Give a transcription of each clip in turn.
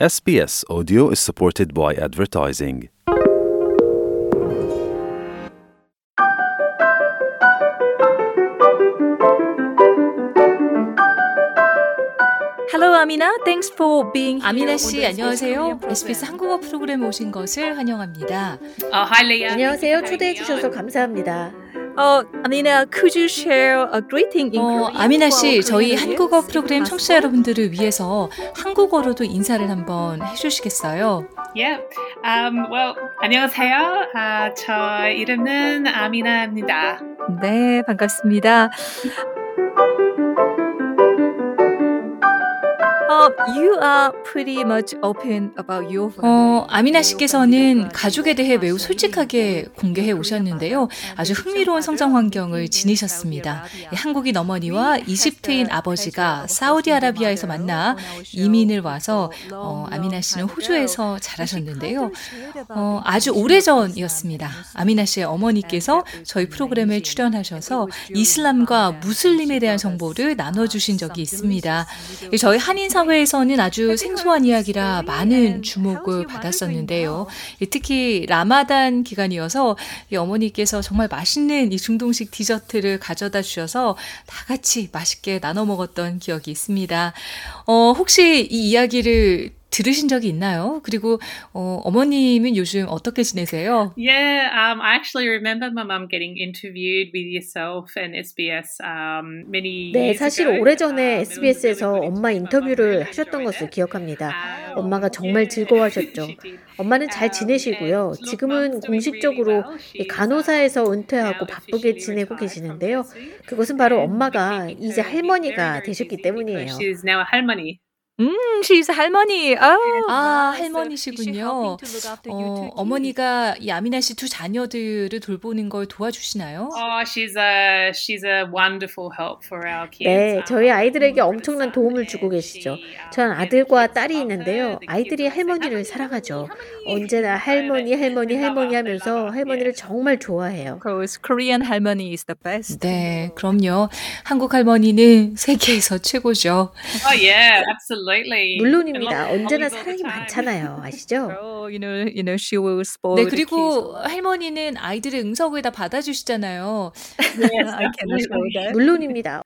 SBS Audio is supported by advertising. Hello, Amina. Thanks for being here. 아미나 씨 안녕하세요. SBS 한국어 프로그램에 오신 것을 환영합니다. Oh, hi, Leah. 안녕하세요. 초대해 주셔서 감사합니다. Uh, Amina, could you share a greeting in 어, Korean 아미나 씨, 저희 한국어 프로그램 청취자? 여러분들을 위해서 한국어로도 인사를 한번 해주시겠어요? Yeah. Um, well, 안녕하세요. 아, 저 이름은 아미나입니다. 네, 반갑습니다. You are pretty much open about your family. 어, 아미나 씨께서는 가족에 대해 매우 솔직하게 공개해 오셨는데요. 아주 흥미로운 성장 환경을 지니셨습니다. 이 한국인 어머니와 이집트인 아버지가 사우디아라비아에서 만나 이민을 와서 어, 아미나 씨는 호주에서 자라셨는데요. 어, 아주 오래전이었습니다. 아미나 씨의 어머니께서 저희 프로그램에 출연하셔서 이슬람과 무슬림에 대한 정보를 나눠주신 적이 있습니다. 저희 한인 사회에 서는 아주 생소한 이야기라 많은 주목을 받았었는데요. 특히 라마단 기간이어서 이 어머니께서 정말 맛있는 이 중동식 디저트를 가져다 주셔서 다 같이 맛있게 나눠 먹었던 기억이 있습니다. 어, 혹시 이 이야기를 들으신 적이 있나요? 그리고 어, 어머님은 요즘 어떻게 지내세요? Yeah, um, I actually remember my mum getting interviewed with yourself and SBS um, many 네, 사실. 오래전에 Um, SBS에서 엄마 good. 인터뷰를 하셨던 것을. 기억합니다. Um, 엄마가 정말 yeah, 즐거워하셨죠. 엄마는 잘 Um, 지내시고요. 지금은 공식적으로 간호사에서 um, 은퇴하고 바쁘게 지내고 계시는데요. 그것은 바로 엄마가 이제 할머니가 되셨기 때문이에요. 음, she's 할머니. Oh, 아, she 할머니시군요. helping to look after you 어? 어머니가 이 아미나 씨 두 자녀들을 돌보는 걸 도와주시나요? Oh, she's a she's a wonderful help for our kids. 네, Um, 저희 아이들에게 엄청난 도움을 주고 계시죠. um, 전 아들과 딸이 있는데요. 아이들이 할머니를 할머니, 사랑하죠. 언제나 할머니, 할머니, 할머니 하면서. 할머니를. 정말 좋아해요. Korean 할머니 is the best. 네, 그럼요. 한국 할머니는 세계에서 최고죠. Oh yeah, absolutely. 물론입니다. And 언제나 사랑이. 많잖아요. 아시죠? Oh, 네. 그리고 할머니는 아이들의 응석을 다 받아주시잖아요. 물론입니다.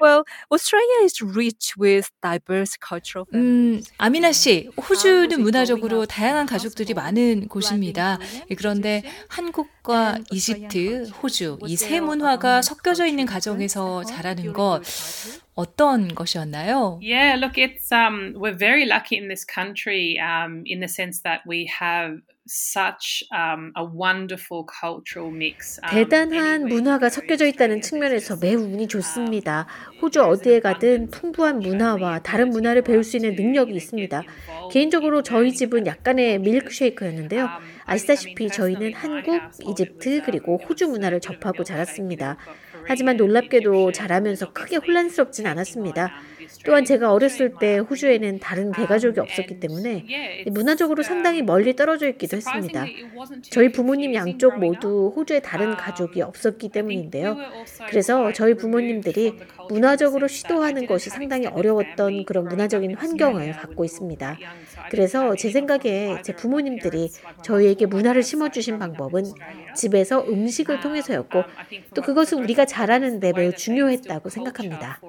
Well, Australia is rich with diverse cultural 음. 아미나 씨, 호주는 문화적으로 다양한 가족들이 많은 곳입니다. 예, 그런데 한국과 이집트, 호주, 이 세 문화가 섞여져 있는 가정에서 자라는 것, 어떤 것이었나요? Yeah, look, it's um, we're very lucky in this country, um, in the sense that we have such um, a wonderful cultural mix. Um, 대단한 문화가 섞여져 있다는 측면에서 매우 운이 um, 좋습니다. 호주 어디에 가든 풍부한 문화와 다른 문화를 배울 수 있는 능력이 있습니다. 개인적으로 저희 집은 약간의 밀크쉐이크였는데요. 아시다시피 저희는 한국, 이집트, 그리고 호주 문화를 접하고 자랐습니다. 하지만 놀랍게도 자라면서 크게 혼란스럽진 않았습니다. 또한 제가 어렸을 때 호주에는 다른 대가족이 없었기 때문에 문화적으로 상당히 멀리 떨어져 있기도 했습니다. 저희 부모님 양쪽 모두 호주에 다른 가족이 없었기 때문인데요. 그래서 저희 부모님들이 문화적으로 시도하는 것이 상당히 어려웠던 그런 문화적인 환경을 갖고 있습니다. 그래서 제 생각에 제 부모님들이 저희에게 문화를 심어주신 방법은 집에서 음식을 통해서였고 또 그것은 우리가 잘하는데 매우 중요했다고 생각합니다.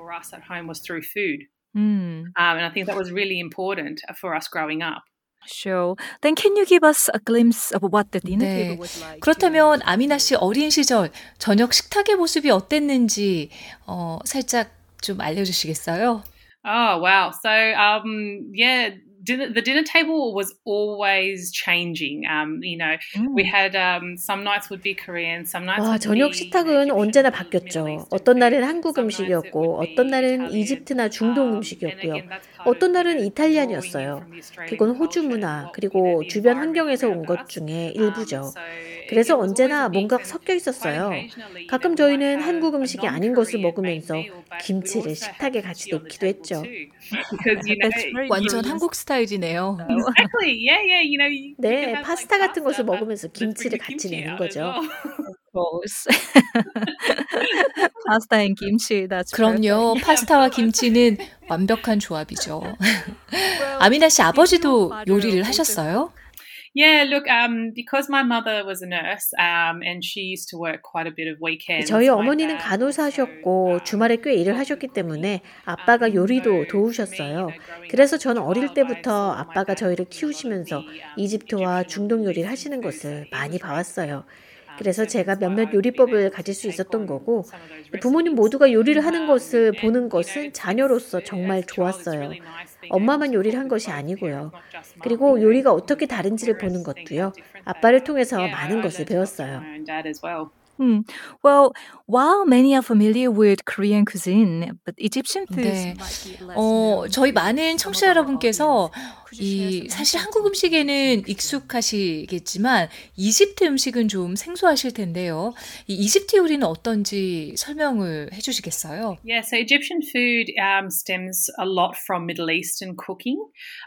Mm, Um, and I think that was really important for us growing up. sure. Then can you give us a glimpse of what the dinner 네. table was like? 그렇다면 아미나 씨 어린 시절 저녁 식탁의 모습이 어땠는지 어, 살짝 좀 알려주시겠어요? Oh wow! So um, yeah, dinner, the dinner table was always changing. Um, you know, we Mm. had um, some nights would be Korean, some nights 와, would 저녁 be 식탁은 언제나 바뀌었죠. 어떤 날은. 한국 음식이었고, 어떤 날은. 이집트나 중동 Um, 음식이었고요. 어떤 날은 이탈리안이었어요. 그건 호주 문화, 그리고 주변 환경에서 온 것. 중에 Um, 일부죠. 그래서 언제나 뭔가 섞여 있었어요. 가끔 저희는 한국 음식이 아닌 것을 먹으면서 김치를 식탁에 같이 넣기도 했죠. 완전. 한국 스타일이네요. exactly, yeah, yeah. You know, you, you can 네, 파스타 같은 것을 먹으면서 김치를 같이 내는 거죠. And kimchi. That's 그럼요. 파스타와 김치는 완벽한 조합이죠. 아미나 씨 아버지도 요리를 하셨어요? Yeah, look, um, because my mother was a nurse, um, and she used to work quite a bit of weekends. 저희 어머니는 간호사셨고 주말에 꽤 일을 하셨기 때문에 아빠가 요리도 도우셨어요. 그래서 저는 어릴 때부터 아빠가 저희를 키우시면서 이집트와 중동 요리를 하시는 것을 많이 봐왔어요. 그래서 제가 몇몇 요리법을 가질 수 있었던 거고 부모님 모두가 요리를 하는 것을 보는 것은 자녀로서 정말 좋았어요. 엄마만 요리를 한 것이 아니고요. 그리고 요리가 어떻게 다른지를 보는 것도요. 아빠를 통해서 많은 것을 배웠어요. Hmm. Well, while many are familiar with Korean cuisine, but Egyptian food 네. 어, 저희 많은 청취자 여러분께서 이 사실 한국 음식에는 익숙하시겠지만 이집트 음식은 좀 생소하실 텐데요. 이 이집트 요리는 어떤지 설명을 해 주시겠어요? Yeah, so Egyptian food um, stems a lot from Middle Eastern cooking.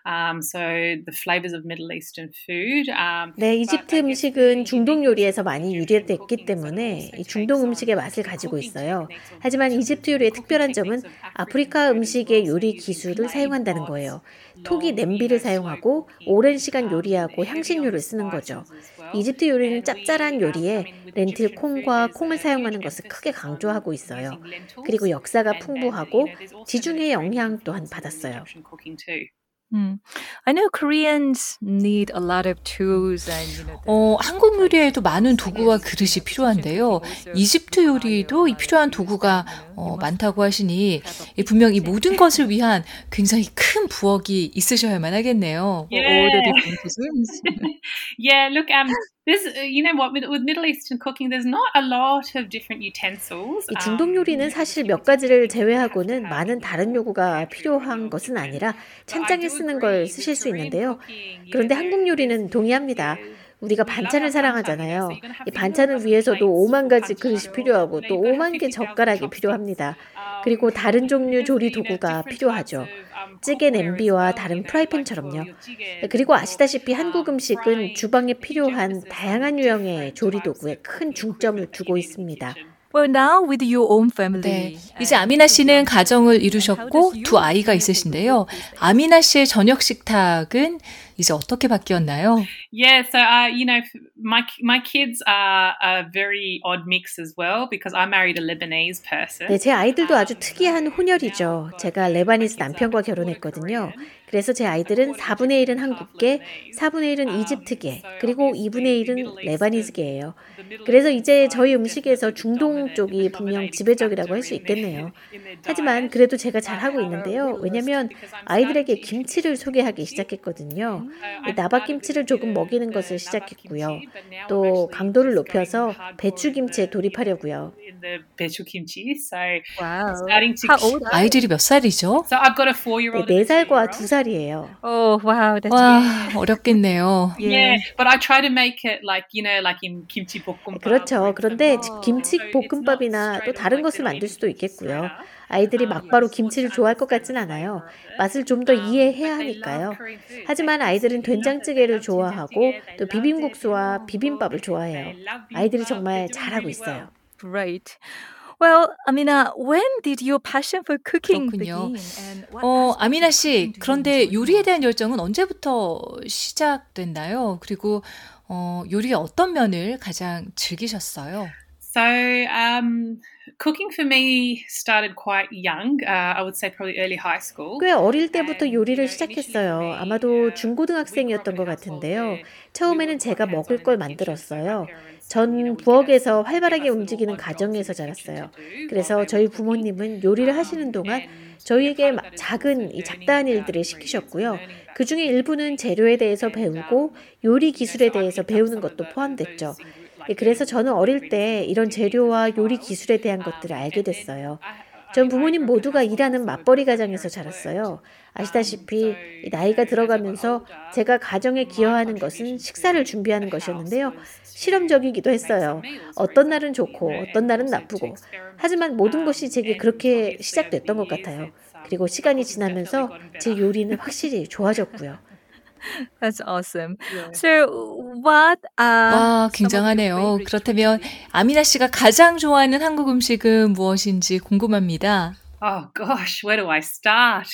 Um, so the flavors of Middle Eastern food. Um, 네, 이집트 음식은 중동 요리에서 많이 유래됐기 때문에 이 중동 음식의 맛을 가지고 있어요. 하지만 이집트 요리의 특별한 점은 아프리카 음식의 요리 기술을 사용한다는 거예요. 톡이 냄비를 사용하고 오랜 시간 요리하고 향신료를 쓰는 거죠. 이집트 요리는 짭짤한 요리에 렌틸 콩과 콩을 사용하는 것을 크게 강조하고 있어요. 그리고 역사가 풍부하고 지중해 영향 또한 받았어요. Hmm. I know Koreans need a lot of tools and you know. 어, 한국 요리에도 많은 도구와 그릇이 필요한데요. 이집트 요리도 이 필요한 도구가 어, 많다고 하시니 이 분명 이 모든 것을 위한 굉장히 큰 부엌이 있으셔야만 하겠네요. for all the different cuisines. yeah, look, um, there's, uh, you know what, with, with Middle Eastern cooking, there's not a lot of different utensils. 이 중동 요리는 사실 몇 가지를 제외하고는 많은 다른 요구가 필요한 것은 아니라 찬장에 쓰는 걸 쓰실 수 있는데요. 그런데 한국 요리는 동의합니다. 우리가 반찬을 사랑하잖아요. 이 반찬을 위해서도 5만 가지 그릇이 필요하고 또 5만 개 젓가락이 필요합니다. 그리고 다른 종류 조리 도구가 필요하죠. 찌개 냄비와 다른 프라이팬처럼요. 그리고 아시다시피 한국 음식은 주방에 필요한 다양한 유형의 조리 도구에 큰 중점을 두고 있습니다. Well, now with your own family. 네. 이제 아미나 씨는 가정을 이루셨고 두 아이가 있으신데요. 아미나 씨의 저녁 식탁은 이제 어떻게 바뀌었나요? Yeah, so uh, you know, f- my my kids are a very odd mix as well because I married a Lebanese person. 네, 제 아이들도 아주 특이한 혼혈이죠. 제가 레바니스 남편과 결혼했거든요. 그래서 제 아이들은 4분의 1은 한국계, 4분의 1은 이집트계, 그리고 2분의 1은 레바니스계예요. 그래서 이제 저희 음식에서 중동 쪽이 분명 지배적이라고 할 수 있겠네요. 하지만 그래도 제가 잘하고 있는데요. 왜냐면 아이들에게 김치를 소개하기 시작했거든요. 이 나박김치를 조금 먹이는 것을 시작했고요. 또 강도를 높여서 배추김치에 돌입하려고요. 아이들이 몇 살이죠? So I've got a 네. 네 살과 two-year-old. 두 살이에요. Oh, wow. That's 와, 어렵겠네요. Yeah, but I try to make it like you know, like in kimchi 볶음밥. 그렇죠. 그런데 어. 김치 볶음밥이나 또 다른 것을 만들 수도 있겠고요. 아이들이 막바로 김치를 좋아할 것 같진 않아요. 맛을 좀 더 이해해야 하니까요. 하지만 아이 들은 된장찌개를 좋아하고 또 비빔국수와 비빔밥을 좋아해요. 아이들이 정말 잘하고 있어요. great. Well, Amina, when did your passion for cooking 그렇군요. begin? And what 어, 아미나 씨, cooking do you 그런데 요리에? 대한 열정은 언제부터 시작됐나요? 그리고 어, 요리의 어떤 면을 가장 즐기셨어요? So, um, cooking for me started quite young. Uh, I would say probably early high school. 꽤 어릴 때부터 요리를 시작했어요. 아마도 중고등학생이었던 것 같은데요. 처음에는 제가 먹을 걸 만들었어요. 전 부엌에서 활발하게 움직이는 가정에서 자랐어요. 그래서 저희 부모님은 요리를 하시는 동안 저희에게 마- 작은 이 잡다한 일들을 시키셨고요. 그 중에 일부는 재료에 대해서 배우고 요리 기술에 대해서 배우는 것도 포함됐죠. 예, 그래서 저는 어릴 때 이런 재료와 요리 기술에 대한 것들을 알게 됐어요. 전 부모님 모두가 일하는 맞벌이 가정에서 자랐어요. 아시다시피 이 나이가 들어가면서 제가 가정에 기여하는 것은 식사를 준비하는 것이었는데요. 실험적이기도 했어요. 어떤 날은 좋고 어떤 날은 나쁘고. 하지만 모든 것이 제게 그렇게 시작됐던 것 같아요. 그리고 시간이 지나면서 제 요리는 확실히 좋아졌고요. That's awesome. So, what are 와, 굉장하네요. 그렇다면 아미나 씨가 가장 좋아하는 한국 음식은 무엇인지 궁금합니다. Oh gosh, where do I start?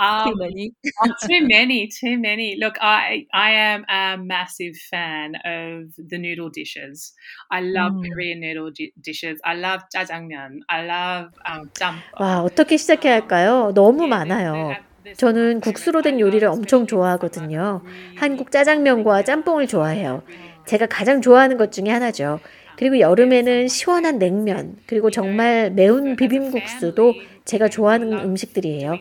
Um, too many? oh, too many, too many. Look, I I am a massive fan of the noodle dishes. I love Mm. Korean noodle di- dishes. I love jjajangmyeon. I love um, jjampo. 와, 어떻게 시작해야 할까요? 너무 많아요. 저는 국수로 된 요리를 엄청 좋아하거든요. 한국 짜장면과 짬뽕을 좋아해요. 제가 가장 좋아하는 것 중에 하나죠. 그리고 여름에는 시원한 냉면, 그리고 정말 매운 비빔국수도 제가 좋아하는 음식들이에요.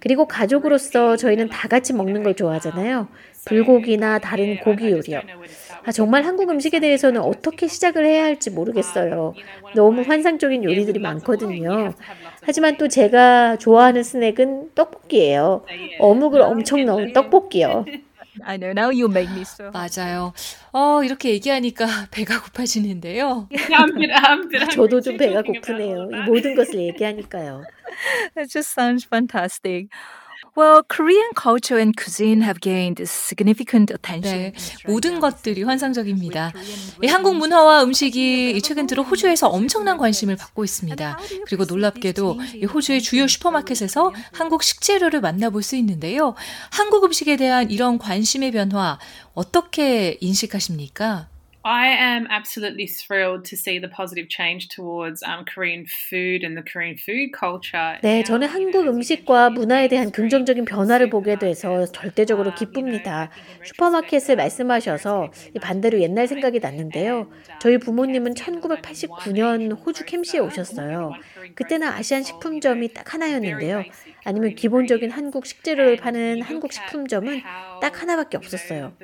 그리고 가족으로서 저희는 다 같이 먹는 걸 좋아하잖아요. 불고기나 다른 고기 요리요. 아, 정말 한국 음식에 대해서는 어떻게 시작을 해야 할지 모르겠어요. 너무 환상적인 요리들이 많거든요. 하지만 또 제가 좋아하는 스낵은 떡볶이예요. 어묵을 엄청 넣은 떡볶이요. I know now you make me so. 맞아요. 어, 이렇게 얘기하니까 배가 고파지는데요. 저도 좀 배가 고프네요. 모든 것을 얘기하니까요. That just sounds fantastic. Well, Korean culture and cuisine have gained significant attention. 네, 모든 것들이 환상적입니다. 이 한국 문화와 음식이 이 최근 들어 호주에서 엄청난 관심을 받고 있습니다. 그리고 놀랍게도 이 호주의 주요 슈퍼마켓에서 한국 식재료를 만나볼 수 있는데요. 한국 음식에 대한 이런 관심의 변화 어떻게 인식하십니까? I am absolutely thrilled to see the positive change towards um, Korean food and the Korean food culture. 네, 저는 한국 음식과 문화에 대한 긍정적인 변화를 보게 돼서 절대적으로 기쁩니다. 슈퍼마켓을 말씀하셔서 반대로 옛날 생각이 났는데요. 저희 부모님은 1989년 호주 캠시에 오셨어요. 그때는 아시안 식품점이 딱 하나였는데요. 아니면 기본적인 한국 식재료를 파는 한국 식품점은 딱 하나밖에 없었어요.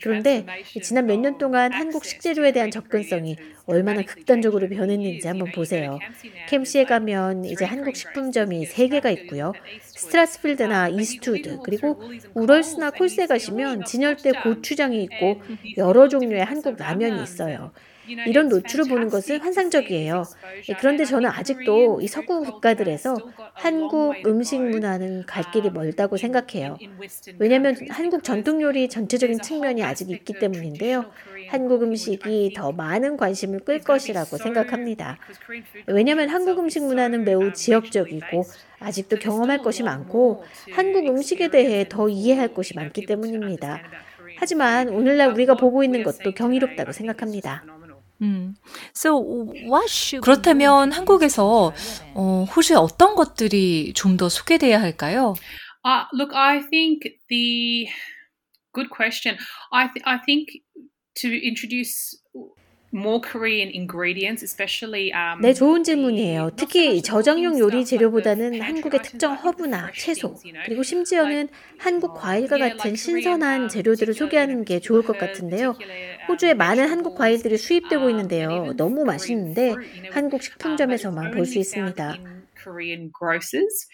그런데 지난 몇 년 동안 한국 식재료에 대한 접근성이 얼마나 극단적으로 변했는지 한번 보세요. 캠시에 가면 이제 한국 식품점이 3개가 있고요. 스트라스필드나 이스트우드 그리고 울월스나 콜스에 가시면 진열대 고추장이 있고 여러 종류의 한국 라면이 있어요. 이런 노출을 보는 것은 환상적이에요. 예, 그런데 저는 아직도 이 서구 국가들에서 한국 음식 문화는 갈 길이 멀다고 생각해요. 왜냐하면 한국 전통 요리 전체적인 측면이 아직 있기 때문인데요. 한국 음식이 더 많은 관심을 끌 것이라고 생각합니다. 왜냐하면 한국 음식 문화는 매우 지역적이고 아직도 경험할 것이 많고 한국 음식에 대해 더 이해할 것이 많기 때문입니다. 하지만 오늘날 우리가 보고 있는 것도 경이롭다고 생각합니다. Mm. So, what should 그렇다면 한국에서 어, 호주에 어떤 것들이 좀 더 소개돼야 할까요? Uh, look, I think the good question. I th- I think to introduce more Korean ingredients, especially um, 네, 좋은 질문이에요. 특히 저장용 요리 재료보다는 한국의 특정 허브나 채소, 그리고 심지어는 한국 과일과 같은 신선한 재료들을 소개하는 게 좋을 것 같은데요. 호주에 많은 한국 과일들이 수입되고 있는데요. 너무 맛있는데 한국 식품점에서만 볼 수 있습니다. Korean grocers.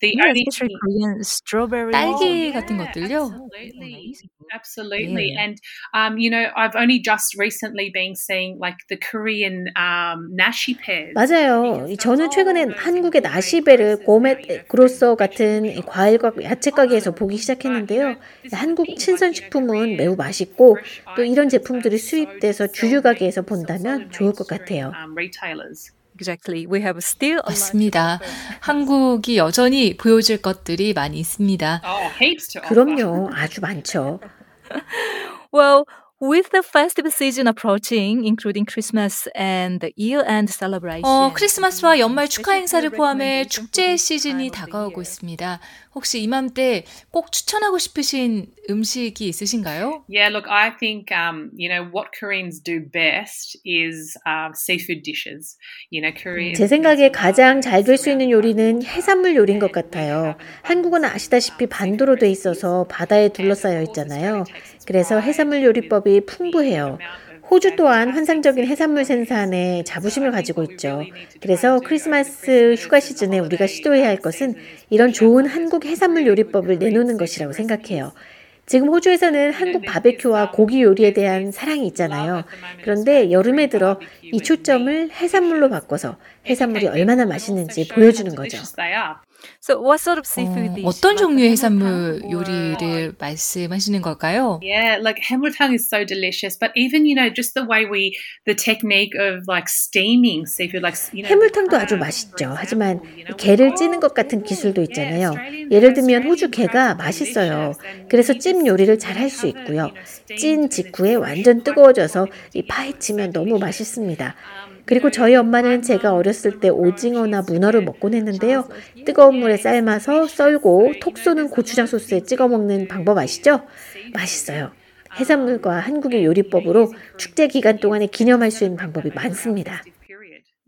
The Yeah, only especially Korean strawberry. 딸기 같은 것들요? Absolutely. Absolutely. And um, you know, I've only just recently been seeing like the Korean um, nashi pears. 맞아요. 이 저는 최근에 한국의 나시베를 고메 그로서 같은 이 과일과 야채 가게에서 보기 시작했는데요. 한국 신선 식품은 매우 맛있고 또 이런 제품들이 수입돼서 주류 가게에서 본다면 좋을 것 같아요. Um, retailers. Exactly. We have still a lot to 맞습니다. 한국이 여전히 보여줄 것들이 많이 있습니다. Oh. 그럼요. 아주 많죠. Well, with the festive season approaching, including Christmas and the year-end celebration. 어, 크리스마스와 연말 축하 행사를 포함해 축제 시즌이 다가오고 있습니다. 혹시 이맘때 꼭 추천하고 싶으신 음식이 있으신가요? Yeah, look, I think um, you know what Koreans do best is uh, seafood dishes. You know, Korean. 제 생각에 가장 잘 될 수 있는 요리는 해산물 요리인 것 같아요. 한국은 아시다시피 반도로 돼 있어서 바다에 둘러싸여 있잖아요. 그래서 해산물 요리법이 풍부해요. 호주 또한 환상적인 해산물 생산에 자부심을 가지고 있죠. 그래서 크리스마스 휴가 시즌에 우리가 시도해야 할 것은 이런 좋은 한국 해산물 요리법을 내놓는 것이라고 생각해요. 지금 호주에서는 한국 바베큐와 고기 요리에 대한 사랑이 있잖아요. 그런데 여름에 들어 이 초점을 해산물로 바꿔서 해산물이 얼마나 맛있는지 보여주는 거죠. So what sort of seafood 어? 어떤 종류의 해산물 요리를 말씀하시는 걸까요? Yeah, like 해물탕 is so delicious, but even you know just the way we the technique of like steaming seafood, like you know 해물탕도 아주 맛있죠. 하지만 게를 찌는 것 같은 기술도 있잖아요. 예를 들면 호주 게가 맛있어요. 그래서 찜 요리를 잘 할 수 있고요. 찐 직후에 완전 뜨거워져서 이 파헤치면 너무 맛있습니다. 그리고 저희 엄마는 제가 어렸을 때 오징어나 문어를 먹곤 했는데요. 뜨거운 물에 삶아서 썰고 톡 쏘는 고추장 소스에 찍어 먹는 방법 아시죠? 맛있어요. 해산물과 한국의 요리법으로 축제 기간 동안에 기념할 수 있는 방법이 많습니다.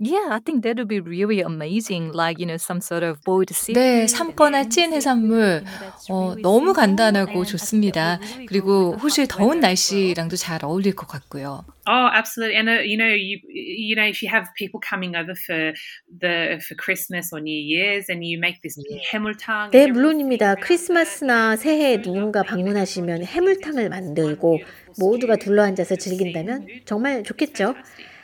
Yeah, I think that would be really amazing. Like you know, some sort of boiled seafood. 네, 삶거나 찐 해산물 어, 너무 간단하고 좋습니다. 그리고 호주의 더운 날씨랑도 잘 어울릴 것 같고요. Oh, absolutely. And uh, you know, you you know, if you have people coming over for the for Christmas or New Year's, and you make this 해물탕. 네, 물론입니다. 크리스마스나 새해에 누군가 방문하시면 해물탕을 만들고 모두가 둘러앉아서 즐긴다면 정말 좋겠죠.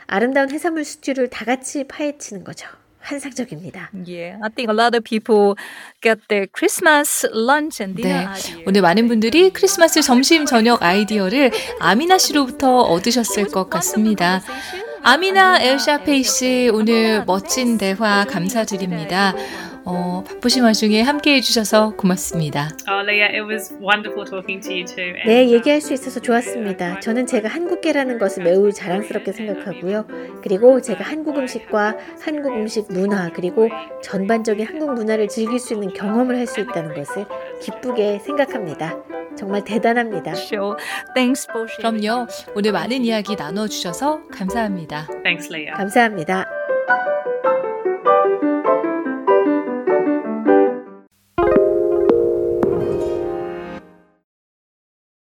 아름다운 해산물 스튜를 다 같이 파헤치는 거죠. 환상적입니다. Yeah, I think a lot of people get their Christmas lunch and dinner 네. 오늘 많은 분들이 크리스마스 점심 저녁 아이디어를 아미나 씨로부터 얻으셨을 것 같습니다. 아미나 엘샤페이 씨 오늘 멋진 대화 감사드립니다. 어, 바쁘신 와중에 함께 해주셔서 고맙습니다. Oh, Leah, it was wonderful talking to you too. And, 네, um, 얘기할 수 있어서 좋았습니다. 저는 제가 한국계라는 것을 매우 자랑스럽게 생각하고요. 그리고 제가 한국 음식과 한국 음식 문화 그리고 전반적인 한국 문화를 즐길 수 있는 경험을 할 수 있다는 것을 기쁘게 생각합니다. 정말 대단합니다. Sure. Thanks for. 그럼요, 오늘 많은 이야기 나눠주셔서 감사합니다. Thanks, Leah. 감사합니다.